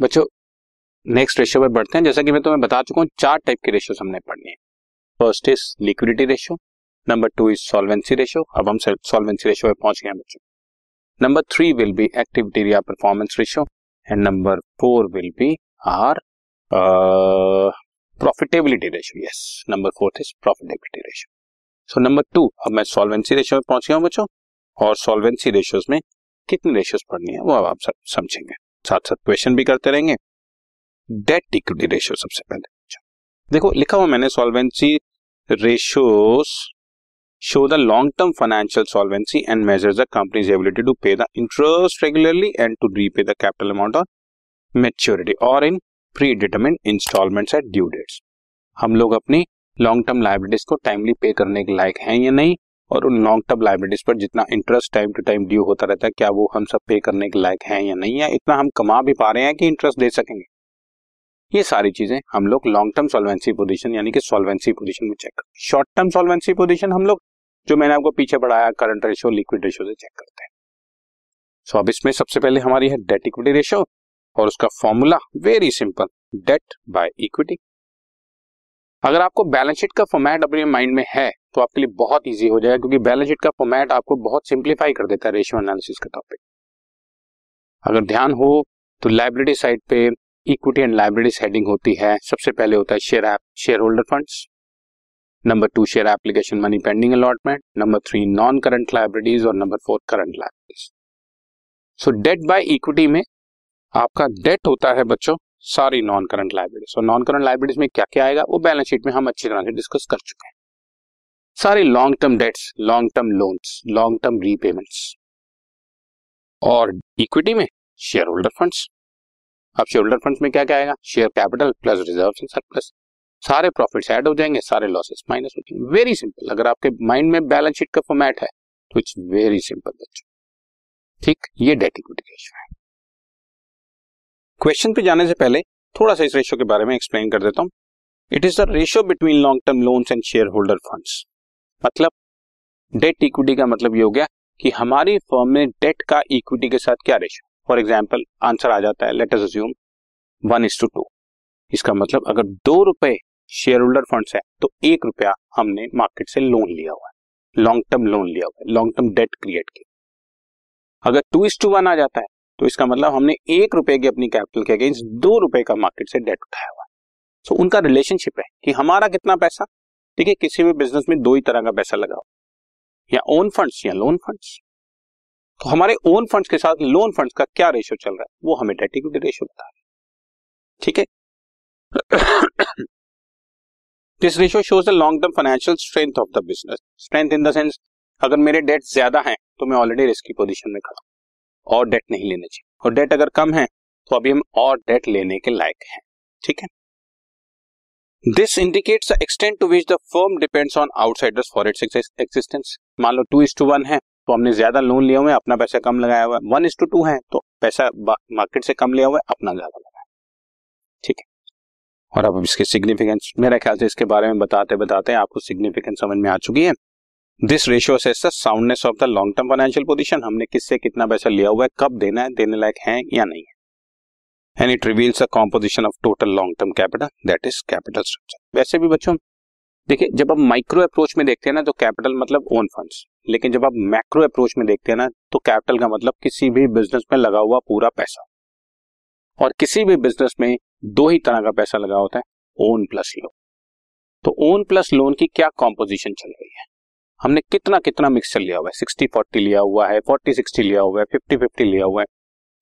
बच्चों next ratio पर बढ़ते हैं। जैसा कि मैं तुम्हें बता चुका हूँ, चार टाइप के रेशियो हमने पढ़नी है। First is liquidity ratio number two is solvency ratio अब हम सॉल्वेंसी रेशियो पे पहुँच गए बच्चों। Number three will be activity या performance ratio and number four will be are profitability ratio yes number fourth is profitability ratio so number two अब मैं solvency ratio में पहुँच गया हूँ बच्चों। और सॉल्वेंसी रेशियोज में कितनी रेशियोज पढ़नी है, वो अब आप समझेंगे। साथ साथ क्वेश्चन भी करते रहेंगे। डेट इक्विटी रेशियो सबसे पहले। देखो, लिखा हुआ मैंने solvency ratios show the long term financial solvency and measure the company's ability to pay the interest regularly and to repay the capital amount on maturity और in predetermine instalment at due dates हम लोग अपनी long term liabilities को timely pay करने के लायक हैं या नहीं? और उन लॉन्ग टर्म लाइबिलिटीज पर जितना interest time to time due होता रहता है, क्या वो हम सब पे करने के लायक हैं या नहीं है इतना हम कमा भी पा रहे हैं कि इंटरेस्ट दे सकेंगे? ये सारी चीज़ें हम लोग लॉन्ग टर्म सॉल्वेंसी पोजीशन यानी कि सॉल्वेंसी पोजीशन में चेक करते हैं। शॉर्ट टर्म सॉल्वेंसी पोजीशन हम लोग जो मैंने आपको पीछे पढ़ाया करंट रेशियो लिक्विड रेशियो से चेक करते हैं। सो अब इसमें सबसे पहले हमारी है डेट इक्विटी रेशियो और उसका formula very simple debt by equity अगर आपको बैलेंस शीट का फॉर्मेट अपने माइंड में है तो आपके लिए बहुत ईजी हो जाएगा, क्योंकि बैलेंस शीट का फॉर्मेट आपको बहुत सिंप्लीफाई कर देता है रेशियो एनालिसिस का टॉपिक अगर ध्यान हो तो लाइब्रेरी साइड पे इक्विटी एंड लाइब्रेरी हेडिंग होती है. सबसे पहले होता है share app share holder funds number two share application money pending allotment number three non current liabilities और number four current liabilities so debt by equity में आपका डेट होता है बच्चों, सारी नॉन करंट लाइब्रेरीज और नॉन करंट लाइब्रेरीज में क्या क्या आएगा, वो बैलेंस शीट में हम अच्छी तरह से डिस्कस कर चुके हैं. सारी long term debts long term loans long term repayments और इक्विटी में शेयर होल्डर फंड्स अब शेयर होल्डर फंड्स में क्या क्या आएगा share capital plus reserve surplus सारे प्रॉफिट्स ऐड हो जाएँगे, सारे लॉसेस माइनस हो जाएँगे। वेरी सिंपल अगर आपके माइंड में बैलेंस शीट का फॉर्मेट है तो इट्स वेरी सिंपल बच्चों। ठीक? ये डेट इक्विटी रेशियो है। क्वेश्चन पे जाने से पहले थोड़ा सा इस रेशियो के बारे में एक्सप्लेन कर देता हूँ। It is the ratio between long term loans and share holder funds मतलब डेट इक्विटी का मतलब ये हो गया कि हमारी फर्म में डेट का इक्विटी के साथ क्या रेशियो फॉर एग्ज़ाम्पल आंसर आ जाता है let us one is to two इसका मतलब अगर दो रुपए शेयर होल्डर फंड है तो एक रुपया हमने मार्केट से लोन लिया हुआ है लॉन्ग टर्म लोन लिया हुआ है लॉन्ग टर्म डेट क्रिएट किया। अगर टू इज़ टू वन आ जाता है तो इसका मतलब हमने एक रुपए की अपनी कैपिटल के अगेंस्ट दो रुपए का मार्केट से डेट उठाया हुआ है। सो so, उनका रिलेशनशिप है कि हमारा कितना पैसा ठीक है किसी भी बिज़नेस में दो ही तरह का पैसा लगाओ। या ओन फंड्स या लोन फंड्स तो हमारे ओन फंड्स के साथ लोन फंड्स का क्या रेशियो चल रहा है? वो हमें डेट इक्विटी रेशियो बता रहे ठीक है? This ratio shows the long term financial strength of the business strength in the sense अगर मेरे डेट ज़्यादा हैं तो मैं ऑलरेडी रिस्क की पोजीशन में खड़ा और डेट नहीं लेना चाहिए। और डेट अगर कम है तो अभी हम और डेट लेने के लायक हैं। ठीक है? This indicates the extent to which the firm depends on outsiders for its existence मान लो टू इज़ टू वन है तो हमने ज़्यादा लोन लिया हुआ है, अपना पैसा कम लगाया हुआ है। वन इज़ टू टू है तो पैसा मार्केट से कम लिया हुआ है, अपना ज़्यादा लगाया ठीक है? और अब इसके सिग्निफिकेंस मेरे ख्याल से इसके बारे में बताते बताते आपको सिग्निफिकेंस समझ में आ चुकी है। दिस रेशियो से soundness of the long term financial position हमने किससे कितना पैसा लिया हुआ है, कब देना है, देने लायक है या नहीं है। And it reveals a composition of total long term capital that is capital structure वैसे भी बच्चों, देखिए, जब आप माइक्रो अप्रोच में देखते हैं ना तो कैपिटल मतलब ओन फंड्स लेकिन जब आप मैक्रो अप्रोच में देखते हैं ना तो कैपिटल का मतलब किसी भी बिज़नेस में लगा हुआ पूरा पैसा। और किसी भी बिज़नेस में दो ही तरह का पैसा लगा होता है ओन प्लस लोन तो ओन प्लस लोन की क्या कॉम्पोजिशन चल रही है? हमने कितना कितना मिक्सचर लिया हुआ है सिक्सटी फोर्टी लिया हुआ है फोर्टी सिक्सटी लिया हुआ है फिफ्टी फिफ्टी लिया हुआ है,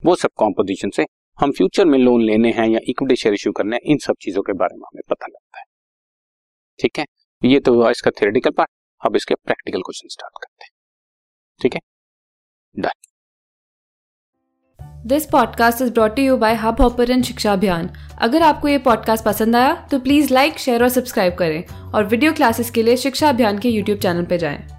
वो सब कॉम्पोजिशन से हम फ्यूचर में लोन लेने हैं या इक्विटी शेयर इश्यू करने हैं, इन सब चीज़ों के बारे में हमें पता लगता है। ठीक है? ये तो हुआ इसका थियोरेटिकल पार्ट अब इसके प्रैक्टिकल क्वेश्चन स्टार्ट करते हैं। ठीक है? Done this podcast is brought you by Hubhopper Shiksha Abhiyan अगर आपको ये पॉडकास्ट पसंद आया तो प्लीज़ लाइक शेयर और सब्सक्राइब करें। और वीडियो क्लासेस के लिए शिक्षा अभियान के यूट्यूब चैनल पर जाएँ।